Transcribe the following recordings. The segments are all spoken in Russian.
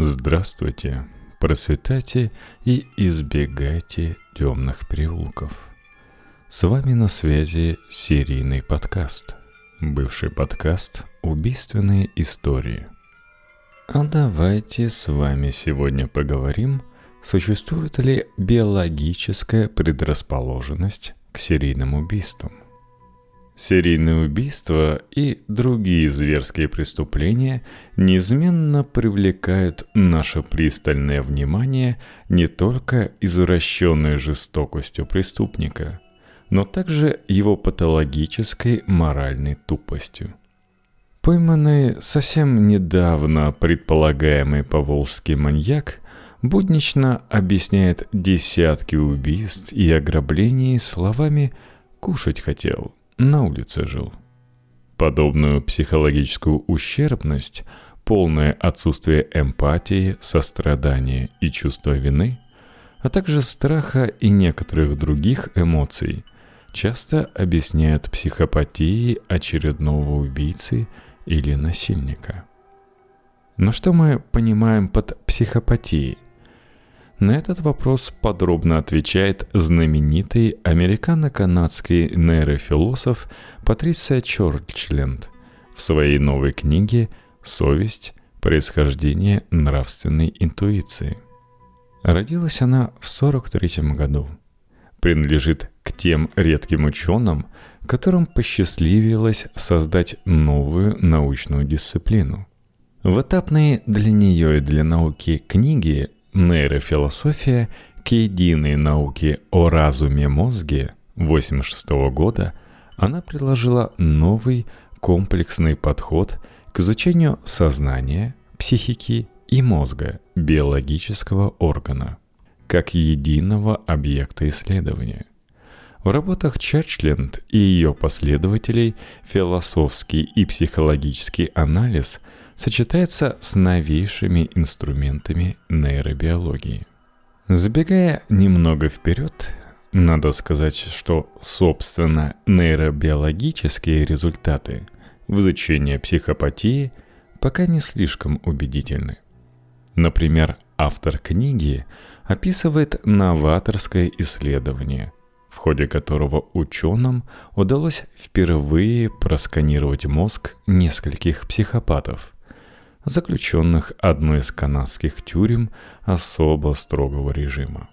Здравствуйте, процветайте и избегайте темных переулков. С вами на связи серийный подкаст. Бывший подкаст «Убийственные истории». А давайте с вами сегодня поговорим, существует ли биологическая предрасположенность к серийным убийствам – Серийные убийства и другие зверские преступления неизменно привлекают наше пристальное внимание не только извращенной жестокостью преступника, но также его патологической моральной тупостью. Пойманный совсем недавно предполагаемый поволжский маньяк буднично объясняет десятки убийств и ограблений словами «кушать хотел», на улице жил. Подобную психологическую ущербность, полное отсутствие эмпатии, сострадания и чувства вины, а также страха и некоторых других эмоций, часто объясняют психопатией очередного убийцы или насильника. Но что мы понимаем под психопатией? На этот вопрос подробно отвечает знаменитый американо-канадский нейрофилософ Патрисия Чорчленд в своей новой книге «Совесть. Происхождение нравственной интуиции». Родилась она в 43 году. Принадлежит к тем редким ученым, которым посчастливилось создать новую научную дисциплину. В этапной для нее и для науки книге Нейрофилософия к единой науке о разуме мозге 1986 года она предложила новый комплексный подход к изучению сознания, психики и мозга биологического органа как единого объекта исследования. В работах Чачленд и ее последователей философский и психологический анализ – сочетается с новейшими инструментами нейробиологии. Забегая немного вперед, надо сказать, что, собственно, нейробиологические результаты в изучении психопатии пока не слишком убедительны. Например, автор книги описывает новаторское исследование, в ходе которого ученым удалось впервые просканировать мозг нескольких психопатов – заключенных одной из канадских тюрем особо строгого режима.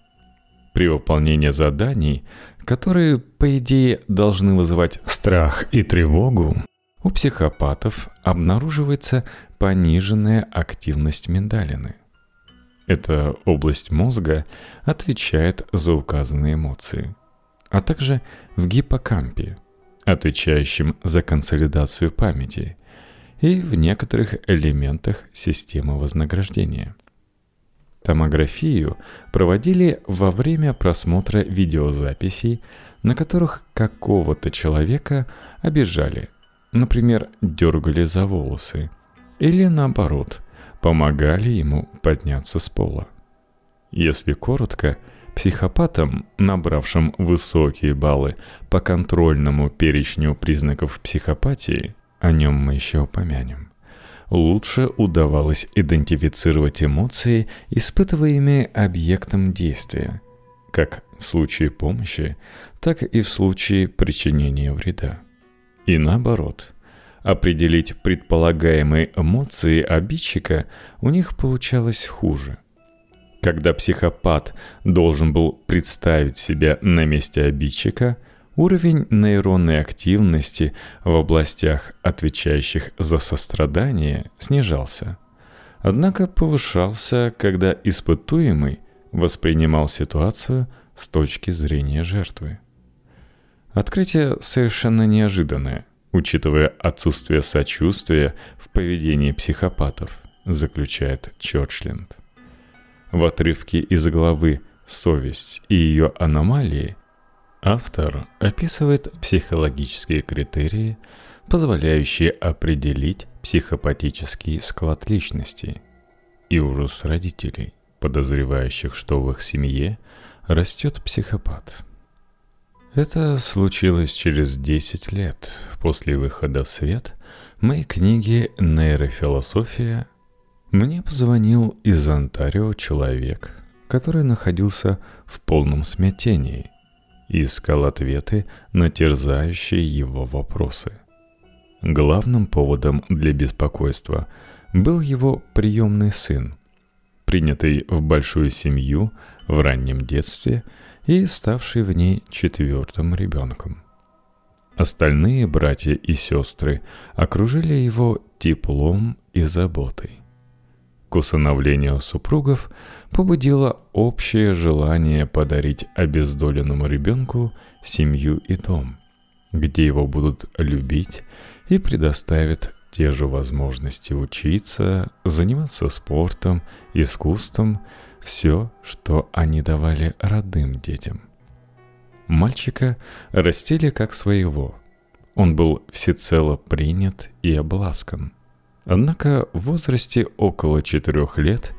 При выполнении заданий, которые, по идее, должны вызывать страх и тревогу, у психопатов обнаруживается пониженная активность миндалины. Эта область мозга отвечает за указанные эмоции, а также в гиппокампе, отвечающем за консолидацию памяти – и в некоторых элементах системы вознаграждения. Томографию проводили во время просмотра видеозаписей, на которых какого-то человека обижали, например, дергали за волосы, или наоборот, помогали ему подняться с пола. Если коротко, психопатам, набравшим высокие баллы по контрольному перечню признаков психопатии, о нем мы еще упомянем. Лучше удавалось идентифицировать эмоции, испытываемые объектом действия, как в случае помощи, так и в случае причинения вреда. И наоборот, определить предполагаемые эмоции обидчика у них получалось хуже. Когда психопат должен был представить себя на месте обидчика – Уровень нейронной активности в областях, отвечающих за сострадание, снижался. Однако повышался, когда испытуемый воспринимал ситуацию с точки зрения жертвы. Открытие совершенно неожиданное, учитывая отсутствие сочувствия в поведении психопатов, заключает Чорчленд. В отрывке из главы «Совесть и ее аномалии» Автор описывает психологические критерии, позволяющие определить психопатический склад личности и ужас родителей, подозревающих, что в их семье растет психопат. Это случилось через 10 лет после выхода в свет моей книги «Нейрофилософия. Мне позвонил из Онтарио человек, который находился в полном смятении и искал ответы на терзающие его вопросы. Главным поводом для беспокойства был его приемный сын, принятый в большую семью в раннем детстве и ставший в ней четвертым ребенком. Остальные братья и сестры окружили его теплом и заботой. К усыновлению супругов побудило общее желание подарить обездоленному ребенку семью и дом, где его будут любить и предоставят те же возможности учиться, заниматься спортом, искусством, все, что они давали родным детям. Мальчика растили как своего. Он был всецело принят и обласкан. Однако в возрасте около четырех лет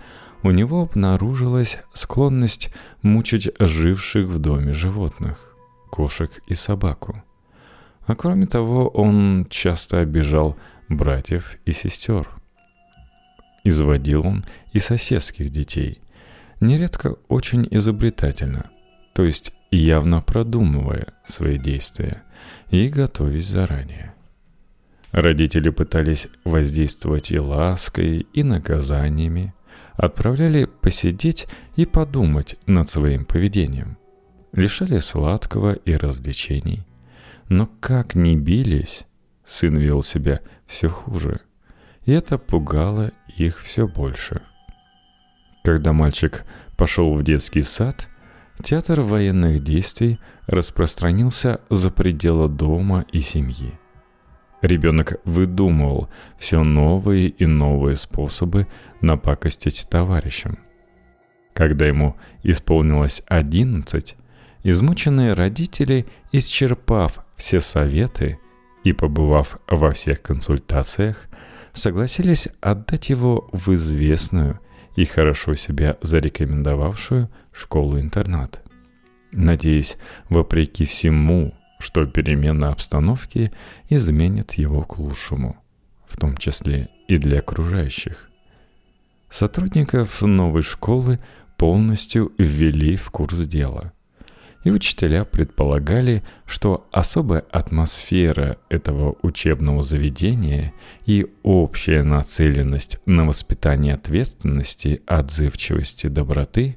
у него обнаружилась склонность мучить живших в доме животных, кошек и собаку. А кроме того, он часто обижал братьев и сестер. Изводил он и соседских детей, нередко очень изобретательно, то есть явно продумывая свои действия и готовясь заранее. Родители пытались воздействовать и лаской, и наказаниями, отправляли посидеть и подумать над своим поведением, лишали сладкого и развлечений. Но как ни бились, сын вел себя все хуже, и это пугало их все больше. Когда мальчик пошел в детский сад, театр военных действий распространился за пределы дома и семьи – Ребенок выдумывал все новые и новые способы напакостить товарищам. Когда ему исполнилось одиннадцать, измученные родители, исчерпав все советы и побывав во всех консультациях, согласились отдать его в известную и хорошо себя зарекомендовавшую школу-интернат. Надеясь, вопреки всему, что перемена обстановки изменит его к лучшему, в том числе и для окружающих. Сотрудников новой школы полностью ввели в курс дела. И учителя предполагали, что особая атмосфера этого учебного заведения и общая нацеленность на воспитание ответственности, отзывчивости, доброты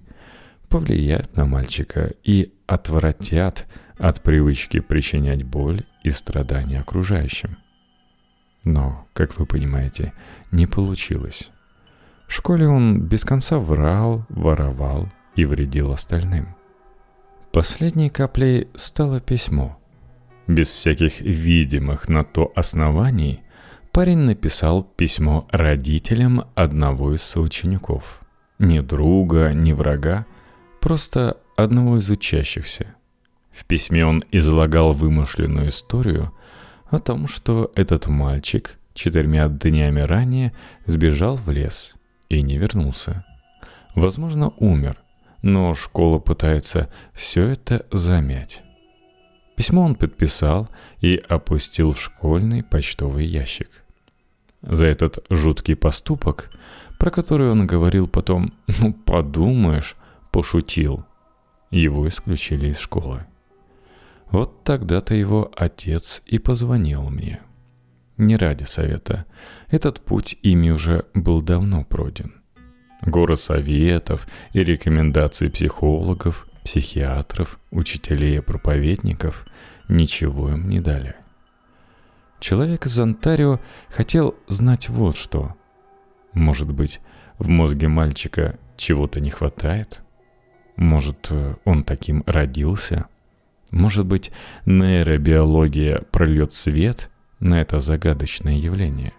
повлияют на мальчика и отвратят от привычки причинять боль и страдания окружающим. Но, как вы понимаете, не получилось. В школе он без конца врал, воровал и вредил остальным. Последней каплей стало письмо. Без всяких видимых на то оснований парень написал письмо родителям одного из соучеников. Ни друга, ни врага, просто одного из учащихся – в письме он излагал вымышленную историю о том, что этот мальчик четырьмя днями ранее сбежал в лес и не вернулся. Возможно, умер, но школа пытается все это замять. Письмо он подписал и опустил в школьный почтовый ящик. За этот жуткий поступок, про который он говорил потом «ну подумаешь», пошутил, его исключили из школы. Вот тогда-то его отец и позвонил мне. Не ради совета. Этот путь ими уже был давно пройден. Горы советов и рекомендаций психологов, психиатров, учителей и проповедников ничего им не дали. Человек из Онтарио хотел знать вот что. Может быть, в мозге мальчика чего-то не хватает? Может, он таким родился – может быть, нейробиология прольет свет на это загадочное явление?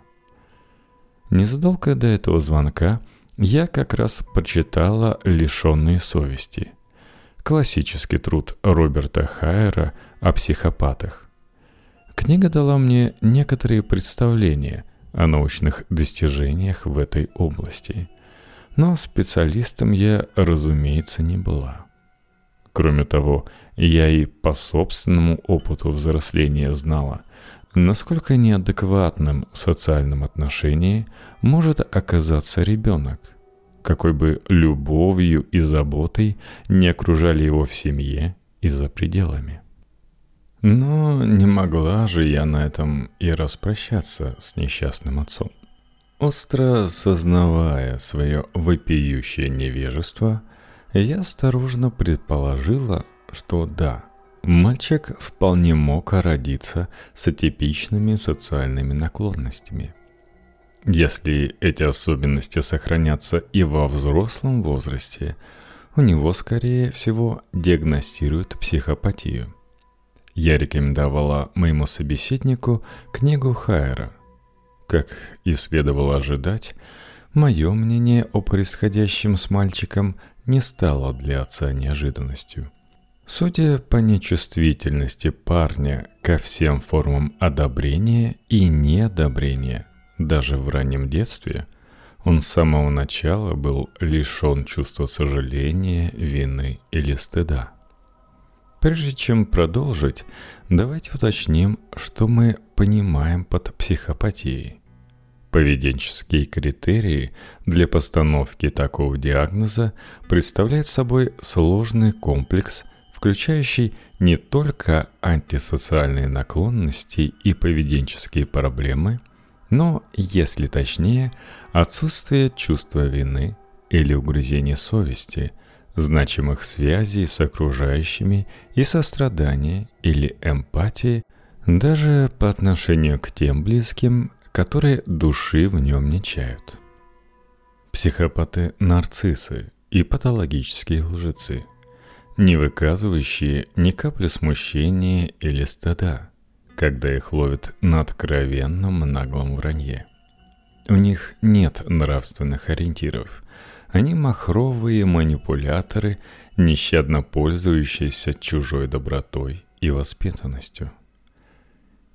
Незадолго до этого звонка я как раз прочитала «Лишенные совести» классический труд Роберта Хайера о психопатах. Книга дала мне некоторые представления о научных достижениях в этой области, но специалистом я, разумеется, не была. Кроме того, я и по собственному опыту взросления знала, Насколько неадекватным в социальном отношении может оказаться ребенок, какой бы любовью и заботой не окружали его в семье и за пределами. Но не могла же я на этом и распрощаться с несчастным отцом. Остро сознавая свое вопиющее невежество, я осторожно предположила, что да, мальчик вполне мог родиться с атипичными социальными наклонностями. Если эти особенности сохранятся и во взрослом возрасте, у него, скорее всего, диагностируют психопатию. Я рекомендовала моему собеседнику книгу Хайера. Как и следовало ожидать, мое мнение о происходящем с мальчиком не стало для отца неожиданностью. Судя по нечувствительности парня ко всем формам одобрения и неодобрения, даже в раннем детстве, он с самого начала был лишен чувства сожаления, вины или стыда. Прежде чем продолжить, давайте уточним, что мы понимаем под психопатией. Поведенческие критерии для постановки такого диагноза представляют собой сложный комплекс, включающий не только антисоциальные наклонности и поведенческие проблемы, но, если точнее, отсутствие чувства вины или угрызения совести, значимых связей с окружающими и сострадания или эмпатии даже по отношению к тем близким, которые души в нем не чают. Психопаты-нарциссы и патологические лжецы, не выказывающие ни капли смущения или стыда, когда их ловят на откровенном наглом вранье. У них нет нравственных ориентиров. Они махровые манипуляторы, нещадно пользующиеся чужой добротой и воспитанностью –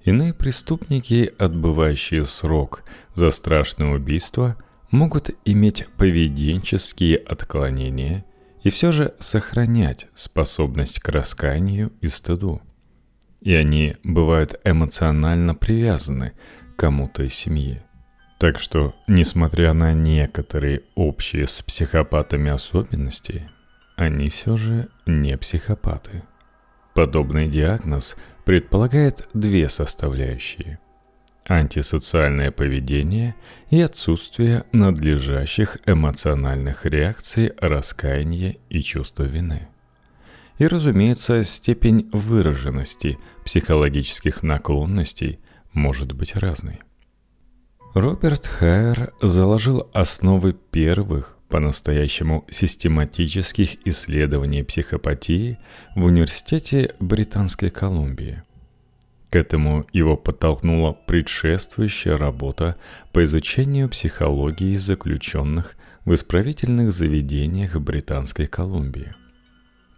Иные преступники, отбывающие срок за страшное убийство, могут иметь поведенческие отклонения и все же сохранять способность к раскаянию и стыду. И они бывают эмоционально привязаны к кому-то из семьи. Так что, несмотря на некоторые общие с психопатами особенности, они все же не психопаты. Подобный диагноз – предполагает две составляющие – антисоциальное поведение и отсутствие надлежащих эмоциональных реакций раскаяния и чувства вины. И, разумеется, степень выраженности психологических наклонностей может быть разной. Роберт Хайер заложил основы первых по-настоящему систематических исследований психопатии в Университете Британской Колумбии. К этому его подтолкнула предшествующая работа по изучению психологии заключенных в исправительных заведениях Британской Колумбии.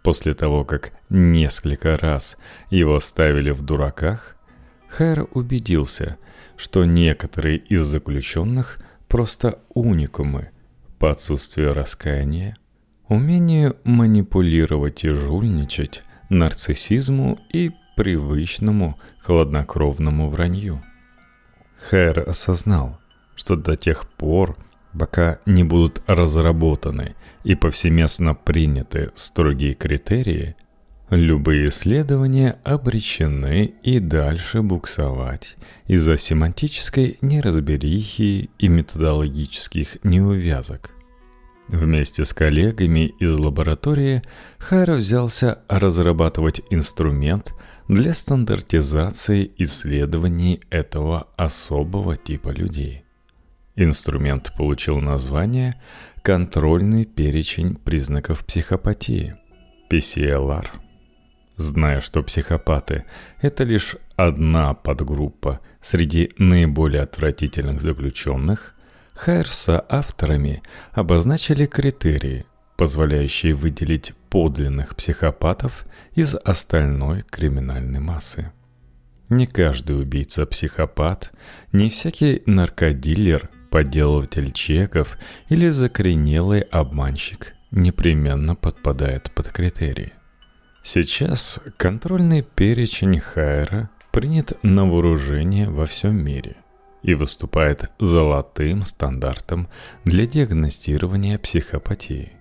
После того, как несколько раз его ставили в дураках, Хайер убедился, что некоторые из заключенных просто уникумы – по отсутствию раскаяния, умению манипулировать и жульничать, нарциссизму и привычному хладнокровному вранью. Хэр осознал, что до тех пор, пока не будут разработаны и повсеместно приняты строгие критерии, любые исследования обречены и дальше буксовать из-за семантической неразберихи и методологических неувязок. Вместе с коллегами из лаборатории Хайра взялся разрабатывать инструмент для стандартизации исследований этого особого типа людей. Инструмент получил название «Контрольный перечень признаков психопатии» – PCLR – зная, что психопаты – это лишь одна подгруппа среди наиболее отвратительных заключенных, Хайр авторами обозначили критерии, позволяющие выделить подлинных психопатов из остальной криминальной массы. Не каждый убийца-психопат, не всякий наркодилер, подделыватель чеков или закоренелый обманщик непременно подпадает под критерии. Сейчас контрольный перечень Хайра принят на вооружение во всем мире и выступает золотым стандартом для диагностирования психопатии.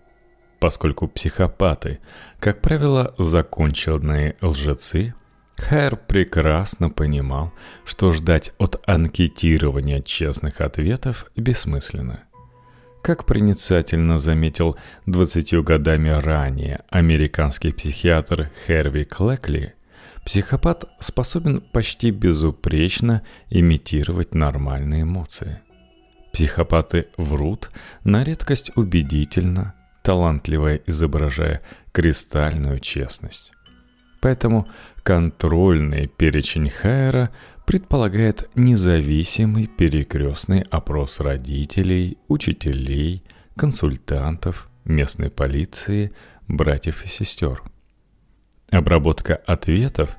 Поскольку психопаты, как правило, законченные лжецы, Хайер прекрасно понимал, что ждать от анкетирования честных ответов бессмысленно. Как проницательно заметил 20 годами ранее американский психиатр Херви Клекли, психопат способен почти безупречно имитировать нормальные эмоции. Психопаты врут на редкость убедительно, талантливо изображая кристальную честность. Поэтому контрольный перечень Хайера предполагает независимый перекрестный опрос родителей, учителей, консультантов, местной полиции, братьев и сестер. Обработка ответов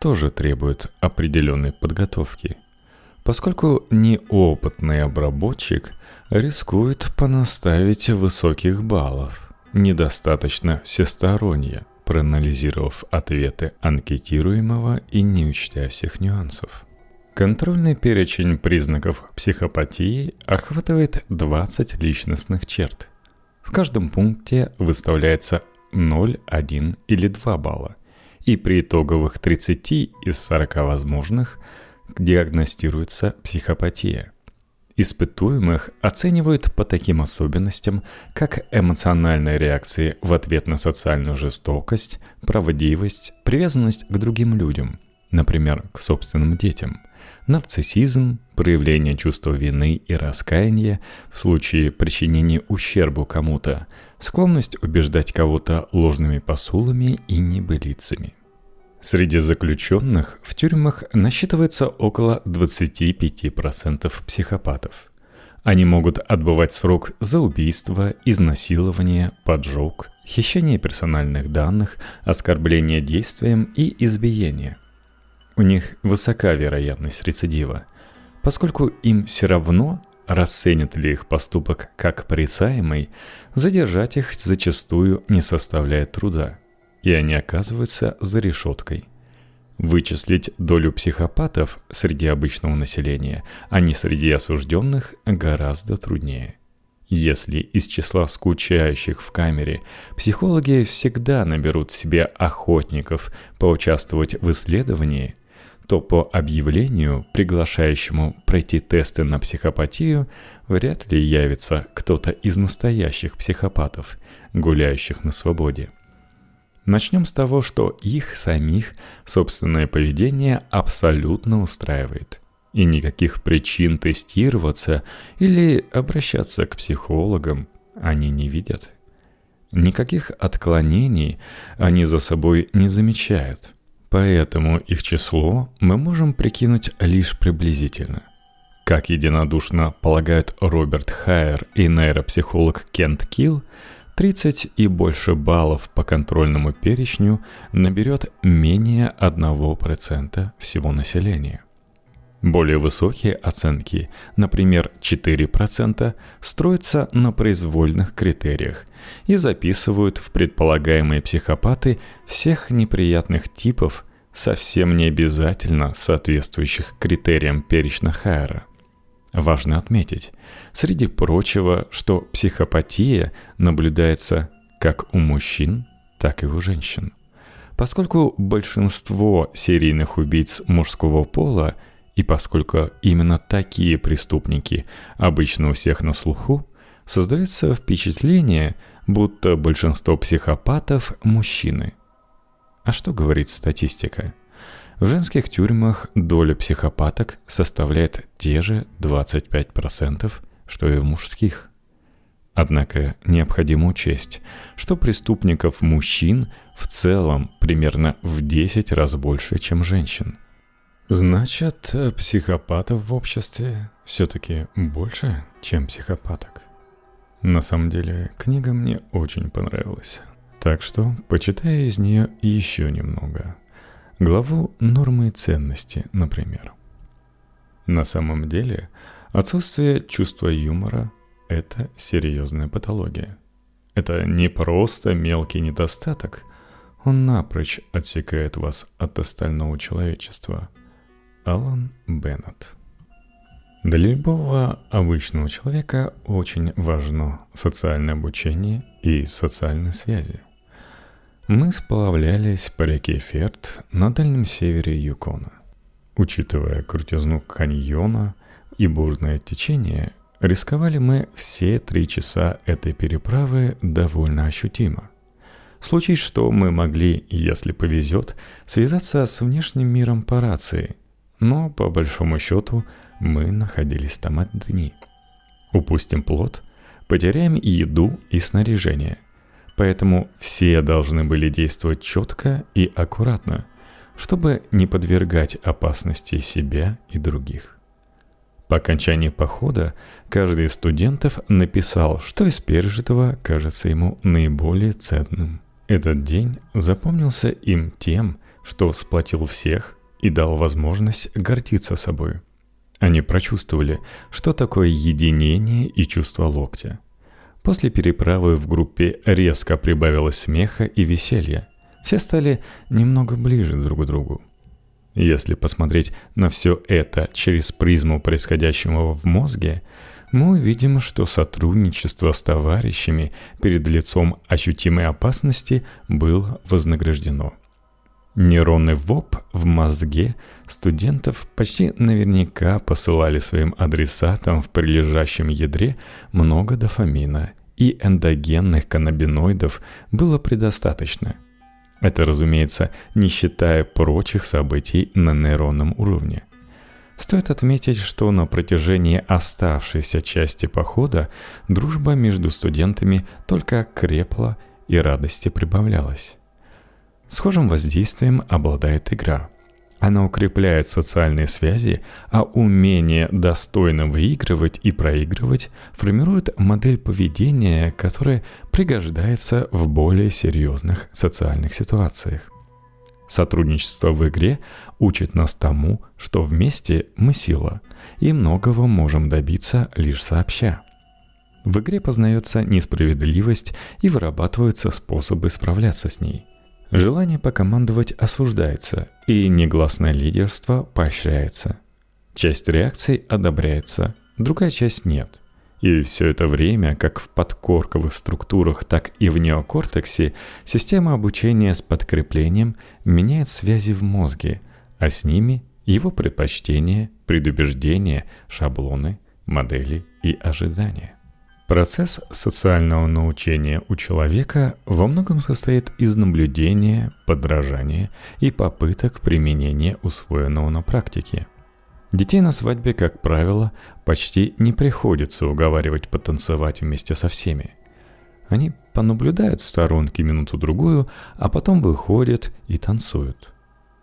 тоже требует определенной подготовки, поскольку неопытный обработчик рискует понаставить высоких баллов, недостаточно всесторонне, проанализировав ответы анкетируемого и не учтя всех нюансов. Контрольный перечень признаков психопатии охватывает 20 личностных черт. В каждом пункте выставляется 0, 1 или 2 балла, и при итоговых 30 из 40 возможных диагностируется психопатия. Испытуемых оценивают по таким особенностям, как эмоциональные реакции в ответ на социальную жестокость, правдивость, привязанность к другим людям, например, к собственным детям – нарциссизм, проявление чувства вины и раскаяния в случае причинения ущербу кому-то, склонность убеждать кого-то ложными посулами и небылицами. Среди заключенных в тюрьмах насчитывается около 25% психопатов. Они могут отбывать срок за убийство, изнасилование, поджог, хищение персональных данных, оскорбление действием и избиение – у них высока вероятность рецидива, поскольку им все равно, расценят ли их поступок как порицаемый, задержать их зачастую не составляет труда, и они оказываются за решеткой. Вычислить долю психопатов среди обычного населения, а не среди осужденных, гораздо труднее. Если из числа скучающих в камере психологи всегда наберут себе охотников поучаствовать в исследовании – то по объявлению, приглашающему пройти тесты на психопатию, вряд ли явится кто-то из настоящих психопатов, гуляющих на свободе. Начнем с того, что их самих собственное поведение абсолютно устраивает. И никаких причин тестироваться или обращаться к психологам они не видят. Никаких отклонений они за собой не замечают – Поэтому их число мы можем прикинуть лишь приблизительно. Как единодушно полагают Роберт Хайер и нейропсихолог Кент Килл, 30 и больше баллов по контрольному перечню наберет менее 1% всего населения. Более высокие оценки, например, 4%, строятся на произвольных критериях и записывают в предполагаемые психопаты всех неприятных типов, совсем не обязательно соответствующих критериям перечня Хайера. Важно отметить, среди прочего, что психопатия наблюдается как у мужчин, так и у женщин. Поскольку большинство серийных убийц мужского пола – и поскольку именно такие преступники обычно у всех на слуху, создается впечатление, будто большинство психопатов – мужчины. А что говорит статистика? В женских тюрьмах доля психопаток составляет те же 25%, что и в мужских. Однако необходимо учесть, что преступников мужчин в целом примерно в 10 раз больше, чем женщин – Значит, психопатов в обществе все-таки больше, чем психопаток. На самом деле, книга мне очень понравилась. Так что почитаю из нее еще немного. Главу «Нормы и ценности», например. На самом деле, отсутствие чувства юмора – это серьезная патология. Это не просто мелкий недостаток, он напрочь отсекает вас от остального человечества – Алан Беннет Для любого обычного человека очень важно социальное обучение и социальные связи. Мы сплавлялись по реке Ферт на дальнем севере Юкона. Учитывая крутизну каньона и бурное течение, рисковали мы все три часа этой переправы довольно ощутимо. Случай, что мы могли, если повезет, связаться с внешним миром по рации, но по большому счету мы находились там одни. Упустим плод, потеряем еду и снаряжение – Поэтому все должны были действовать четко и аккуратно, чтобы не подвергать опасности себя и других. По окончании похода каждый из студентов написал, что из пережитого кажется ему наиболее ценным. Этот день запомнился им тем, что сплотил всех и дал возможность гордиться собой. Они прочувствовали, что такое единение и чувство локтя – После переправы в группе резко прибавилось смеха и веселья. Все стали немного ближе друг к другу. Если посмотреть на все это через призму происходящего в мозге, мы увидим, что сотрудничество с товарищами перед лицом ощутимой опасности было вознаграждено – Нейронный ВОП в мозге студентов почти наверняка посылали своим адресатам в прилежащем ядре много дофамина, и эндогенных каннабиноидов было предостаточно. Это, разумеется, не считая прочих событий на нейронном уровне. Стоит отметить, что на протяжении оставшейся части похода дружба между студентами только крепла и радости прибавлялась. Схожим воздействием обладает игра. Она укрепляет социальные связи, а умение достойно выигрывать и проигрывать формирует модель поведения, которая пригождается в более серьезных социальных ситуациях. Сотрудничество в игре учит нас тому, что вместе мы сила, и многого можем добиться лишь сообща. В игре познается несправедливость и вырабатываются способы справляться с ней – Желание покомандовать осуждается, и негласное лидерство поощряется. Часть реакций одобряется, другая часть нет. И все это время, как в подкорковых структурах, так и в неокортексе, система обучения с подкреплением меняет связи в мозге, а с ними его предпочтения, предубеждения, шаблоны, модели и ожидания. Процесс социального научения у человека во многом состоит из наблюдения, подражания и попыток применения усвоенного на практике. Детей на свадьбе, как правило, почти не приходится уговаривать потанцевать вместе со всеми. Они понаблюдают в сторонке минуту-другую, а потом выходят и танцуют.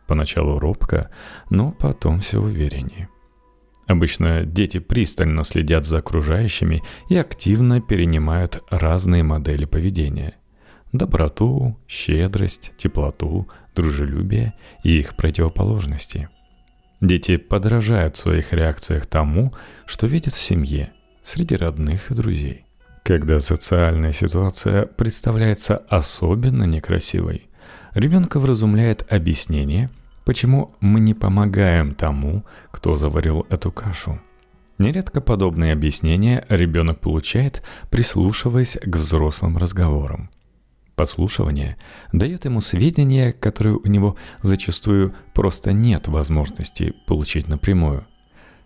Поначалу робко, но потом все увереннее. Обычно дети пристально следят за окружающими и активно перенимают разные модели поведения. Доброту, щедрость, теплоту, дружелюбие и их противоположности. Дети подражают в своих реакциях тому, что видят в семье, среди родных и друзей. Когда социальная ситуация представляется особенно некрасивой, ребенка вразумляет объяснение – Почему мы не помогаем тому, кто заварил эту кашу? Нередко подобные объяснения ребенок получает, прислушиваясь к взрослым разговорам. Подслушивание дает ему сведения, которые у него зачастую просто нет возможности получить напрямую.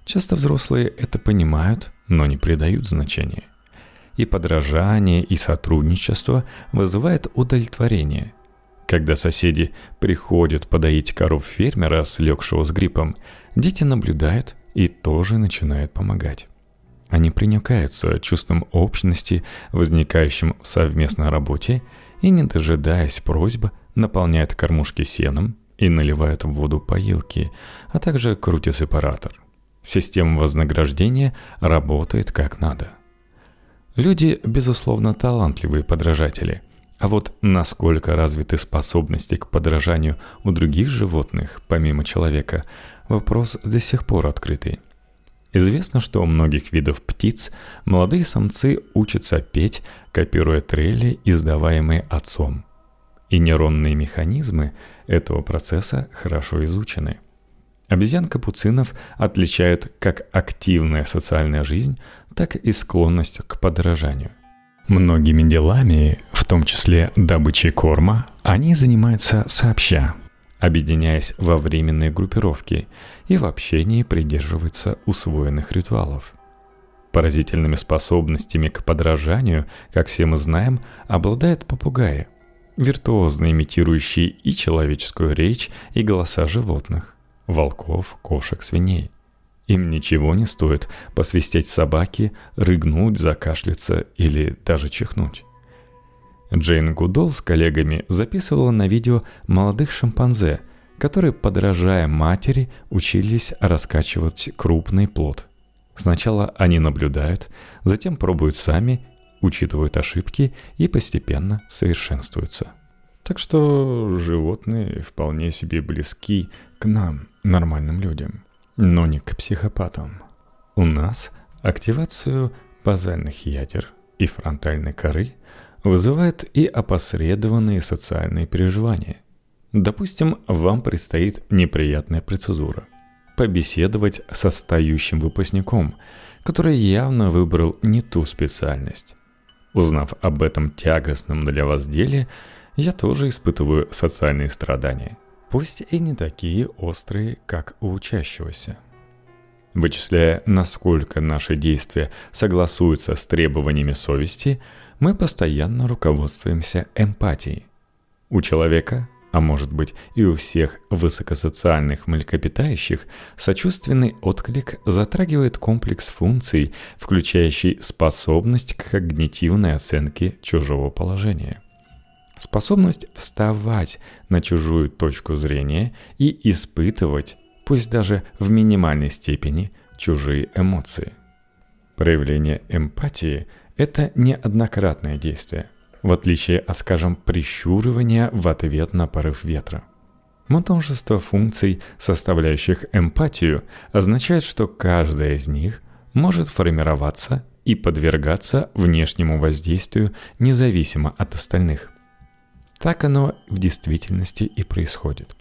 Часто взрослые это понимают, но не придают значения. И подражание, и сотрудничество вызывает удовлетворение – когда соседи приходят подоить коров фермера, слегшего с гриппом, дети наблюдают и тоже начинают помогать. Они приникаются чувством общности, возникающим в совместной работе, и, не дожидаясь просьбы, наполняют кормушки сеном и наливают в воду поилки, а также крутят сепаратор. Система вознаграждения работает как надо. Люди, безусловно, талантливые подражатели – а вот насколько развиты способности к подражанию у других животных, помимо человека, вопрос до сих пор открытый. Известно, что у многих видов птиц молодые самцы учатся петь, копируя трели, издаваемые отцом. И нейронные механизмы этого процесса хорошо изучены. Обезьян капуцинов отличает как активная социальная жизнь, так и склонность к подражанию. Многими делами, в том числе добычей корма, они занимаются сообща, объединяясь во временные группировки и в общении придерживаются усвоенных ритуалов. Поразительными способностями к подражанию, как все мы знаем, обладают попугаи, виртуозно имитирующие и человеческую речь, и голоса животных волков, кошек, свиней. Им ничего не стоит посвистеть собаке, рыгнуть, закашляться или даже чихнуть. Джейн Гудол с коллегами записывала на видео молодых шимпанзе, которые, подражая матери, учились раскачивать крупный плод. Сначала они наблюдают, затем пробуют сами, учитывают ошибки и постепенно совершенствуются. Так что животные вполне себе близки к нам, нормальным людям, но не к психопатам. У нас активацию базальных ядер и фронтальной коры вызывает и опосредованные социальные переживания. Допустим, вам предстоит неприятная процедура. Побеседовать со стающим выпускником, который явно выбрал не ту специальность. Узнав об этом тягостном для вас деле, я тоже испытываю социальные страдания – пусть и не такие острые, как у учащегося. Вычисляя, насколько наши действия согласуются с требованиями совести, мы постоянно руководствуемся эмпатией. У человека, а может быть и у всех высокосоциальных млекопитающих, сочувственный отклик затрагивает комплекс функций, включающий способность к когнитивной оценке чужого положения – Способность вставать на чужую точку зрения и испытывать, пусть даже в минимальной степени, чужие эмоции. Проявление эмпатии – это неоднократное действие, в отличие от, скажем, прищуривания в ответ на порыв ветра. Множество функций, составляющих эмпатию, означает, что каждая из них может формироваться и подвергаться внешнему воздействию независимо от остальных – так оно в действительности и происходит.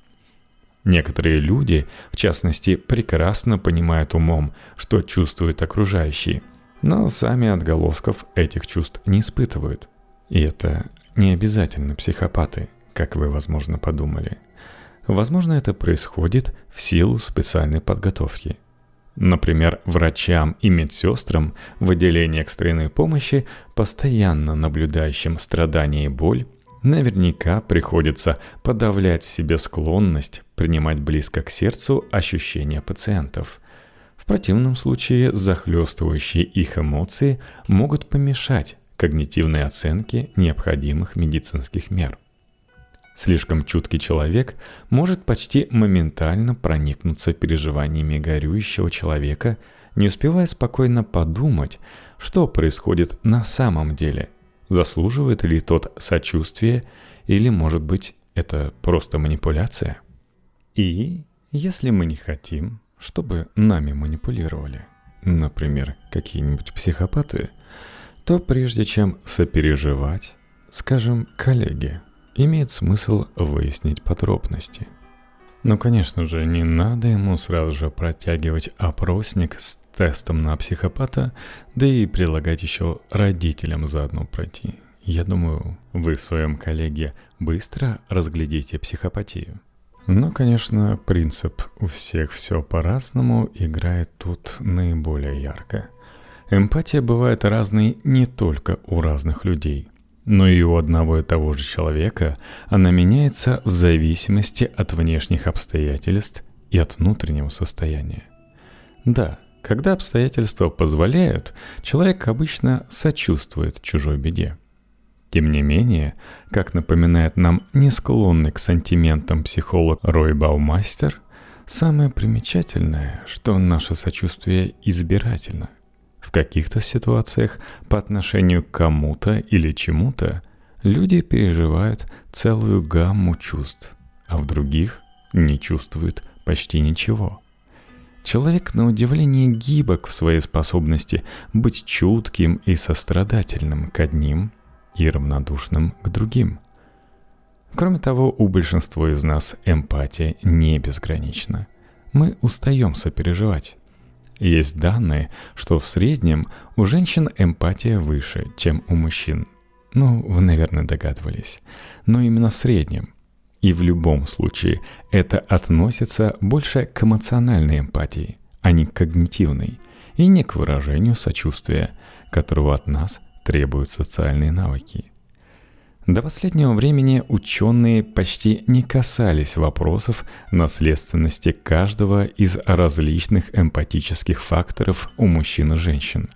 Некоторые люди, в частности, прекрасно понимают умом, что чувствуют окружающие, но сами отголосков этих чувств не испытывают. И это не обязательно психопаты, как вы, возможно, подумали. Возможно, это происходит в силу специальной подготовки. Например, врачам и медсестрам в отделении экстренной помощи, постоянно наблюдающим страдания и боль, Наверняка приходится подавлять в себе склонность принимать близко к сердцу ощущения пациентов. В противном случае захлестывающие их эмоции могут помешать когнитивной оценке необходимых медицинских мер. Слишком чуткий человек может почти моментально проникнуться переживаниями горюющего человека, не успевая спокойно подумать, что происходит на самом деле – Заслуживает ли тот сочувствия, или, может быть, это просто манипуляция? И если мы не хотим, чтобы нами манипулировали, например, какие-нибудь психопаты, то прежде чем сопереживать, скажем, коллеге, имеет смысл выяснить подробности. Но, конечно же, не надо ему сразу же протягивать опросник с тестом на психопата, да и прилагать еще родителям заодно пройти. Я думаю, вы в своем коллеге быстро разглядите психопатию. Но, конечно, принцип «у всех все по-разному» играет тут наиболее ярко. Эмпатия бывает разной не только у разных людей, но и у одного и того же человека она меняется в зависимости от внешних обстоятельств и от внутреннего состояния. Да, когда обстоятельства позволяют, человек обычно сочувствует чужой беде. Тем не менее, как напоминает нам не склонный к сантиментам психолог Рой Баумастер, самое примечательное, что наше сочувствие избирательно. В каких-то ситуациях по отношению к кому-то или чему-то люди переживают целую гамму чувств, а в других не чувствуют почти ничего – Человек на удивление гибок в своей способности быть чутким и сострадательным к одним и равнодушным к другим. Кроме того, у большинства из нас эмпатия не безгранична. мы устаем сопереживать. Есть данные, что в среднем у женщин эмпатия выше, чем у мужчин. Ну, вы, наверное, догадывались. Но именно в среднем. И в любом случае это относится больше к эмоциональной эмпатии, а не к когнитивной, и не к выражению сочувствия, которого от нас требуют социальные навыки. До последнего времени ученые почти не касались вопросов наследственности каждого из различных эмпатических факторов у мужчин и женщин.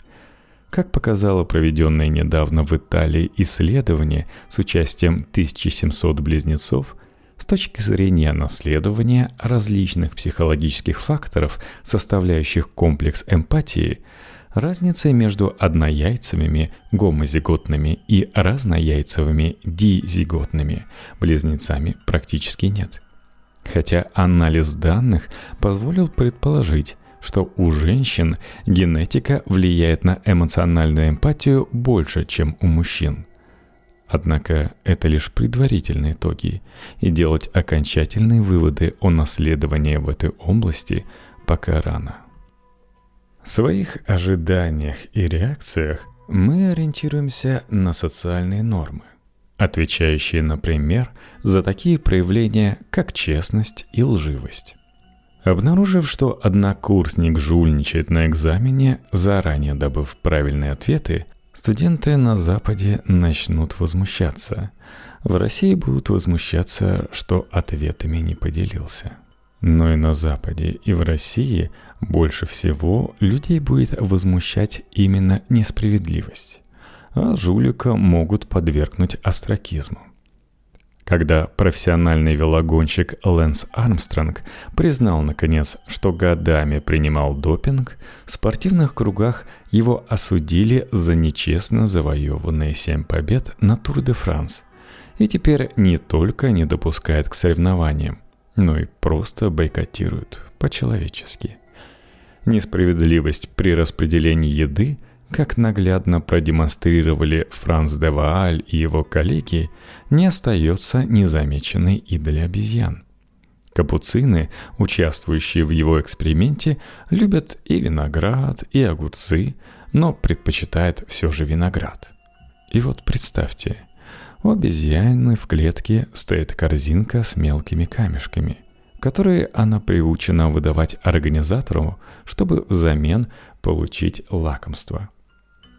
Как показало проведенное недавно в Италии исследование с участием 1700 близнецов, с точки зрения наследования различных психологических факторов, составляющих комплекс эмпатии – Разницы между однояйцевыми гомозиготными и разнояйцевыми дизиготными близнецами практически нет. Хотя анализ данных позволил предположить, что у женщин генетика влияет на эмоциональную эмпатию больше, чем у мужчин. Однако это лишь предварительные итоги, и делать окончательные выводы о наследовании в этой области пока рано. В своих ожиданиях и реакциях мы ориентируемся на социальные нормы, отвечающие, например, за такие проявления, как честность и лживость. Обнаружив, что однокурсник жульничает на экзамене, заранее добыв правильные ответы, студенты на Западе начнут возмущаться. В России будут возмущаться, что ответами не поделился. Но и на Западе, и в России больше всего людей будет возмущать именно несправедливость, а жулика могут подвергнуть остракизму. Когда профессиональный велогонщик Лэнс Армстронг признал, наконец, что годами принимал допинг, в спортивных кругах его осудили за нечестно завоеванные семь побед на Тур-де-Франс. И теперь не только не допускают к соревнованиям, но и просто бойкотируют по-человечески. Несправедливость при распределении еды, как наглядно продемонстрировали Франц де Вааль и его коллеги, не остается незамеченной и для обезьян. Капуцины, участвующие в его эксперименте, любят и виноград, и огурцы, но предпочитают все же виноград. И вот представьте, у обезьяны в клетке стоит корзинка с мелкими камешками – которые она приучена выдавать организатору, чтобы взамен получить лакомство.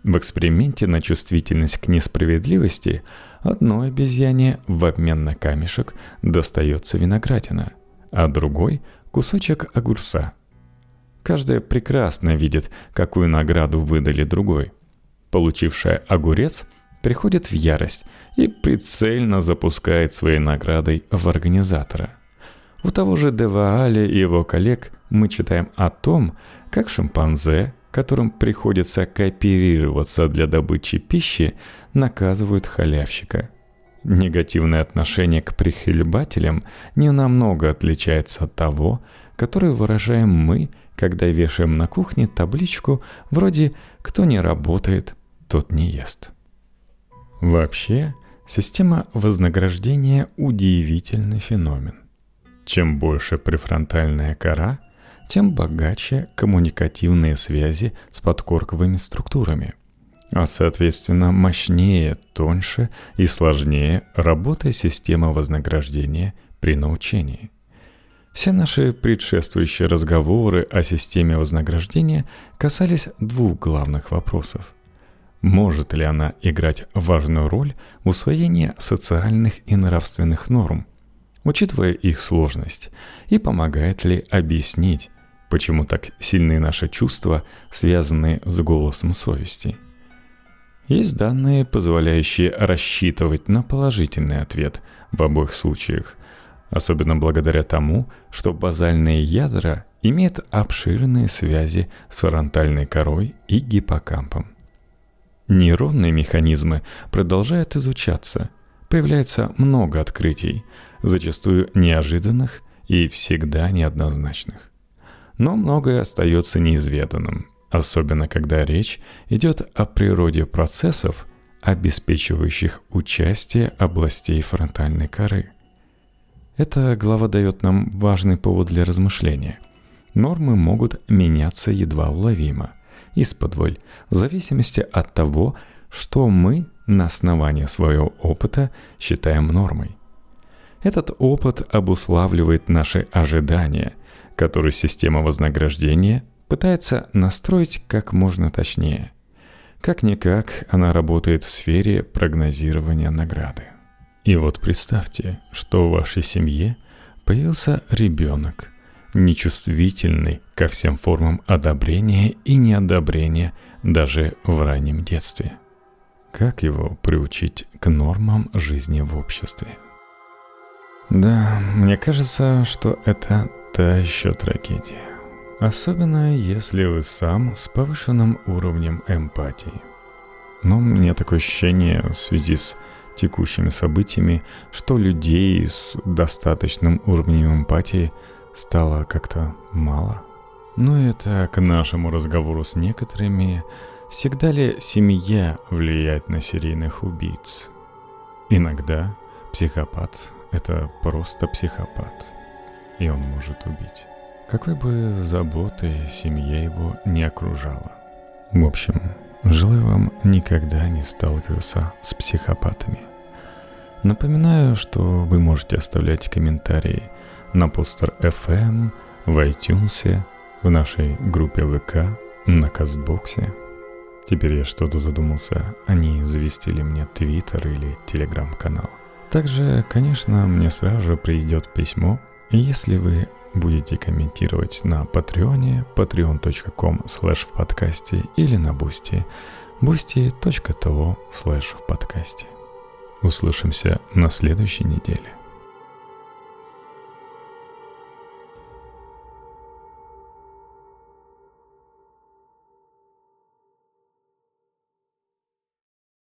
В эксперименте на чувствительность к несправедливости одной обезьяне в обмен на камешек достается виноградина, а другой – кусочек огурца. Каждая прекрасно видит, какую награду выдали другой. Получившая огурец приходит в ярость и прицельно запускает своей наградой в организатора – у того же Девааля и его коллег мы читаем о том, как шимпанзе, которым приходится кооперироваться для добычи пищи, наказывают халявщика. Негативное отношение к прихлебателям не намного отличается от того, которое выражаем мы, когда вешаем на кухне табличку вроде «Кто не работает, тот не ест». Вообще, система вознаграждения – удивительный феномен. Чем больше префронтальная кора, тем богаче коммуникативные связи с подкорковыми структурами, а соответственно мощнее, тоньше и сложнее работает система вознаграждения при научении. Все наши предшествующие разговоры о системе вознаграждения касались двух главных вопросов. Может ли она играть важную роль в усвоении социальных и нравственных норм – учитывая их сложность, и помогает ли объяснить, почему так сильны наши чувства, связанные с голосом совести. Есть данные, позволяющие рассчитывать на положительный ответ в обоих случаях, особенно благодаря тому, что базальные ядра имеют обширные связи с фронтальной корой и гиппокампом. Нейронные механизмы продолжают изучаться, появляется много открытий, зачастую неожиданных и всегда неоднозначных. Но многое остается неизведанным, особенно когда речь идет о природе процессов, обеспечивающих участие областей фронтальной коры. Эта глава дает нам важный повод для размышления. Нормы могут меняться едва уловимо, из-под в зависимости от того, что мы на основании своего опыта считаем нормой. Этот опыт обуславливает наши ожидания, которые система вознаграждения пытается настроить как можно точнее. Как-никак она работает в сфере прогнозирования награды. И вот представьте, что в вашей семье появился ребенок, нечувствительный ко всем формам одобрения и неодобрения даже в раннем детстве. Как его приучить к нормам жизни в обществе? Да, мне кажется, что это та еще трагедия. Особенно если вы сам с повышенным уровнем эмпатии. Но мне такое ощущение в связи с текущими событиями, что людей с достаточным уровнем эмпатии стало как-то мало. Но это к нашему разговору с некоторыми. Всегда ли семья влияет на серийных убийц? Иногда психопат — это просто психопат, и он может убить. Какой бы заботой семья его не окружала. В общем, Желаю вам никогда не сталкиваться с психопатами. Напоминаю, что вы можете оставлять комментарии на Podster FM, в iTunes, в нашей группе ВК, на Castbox е. Теперь я что-то задумался, а не завести ли мне Твиттер или Телеграм-канал. Также, конечно, мне сразу же придет письмо, если вы будете комментировать на Patreon е, patreon.com slash в подкасте или на Бусти, boosty.to slash в подкасте. Услышимся на следующей неделе.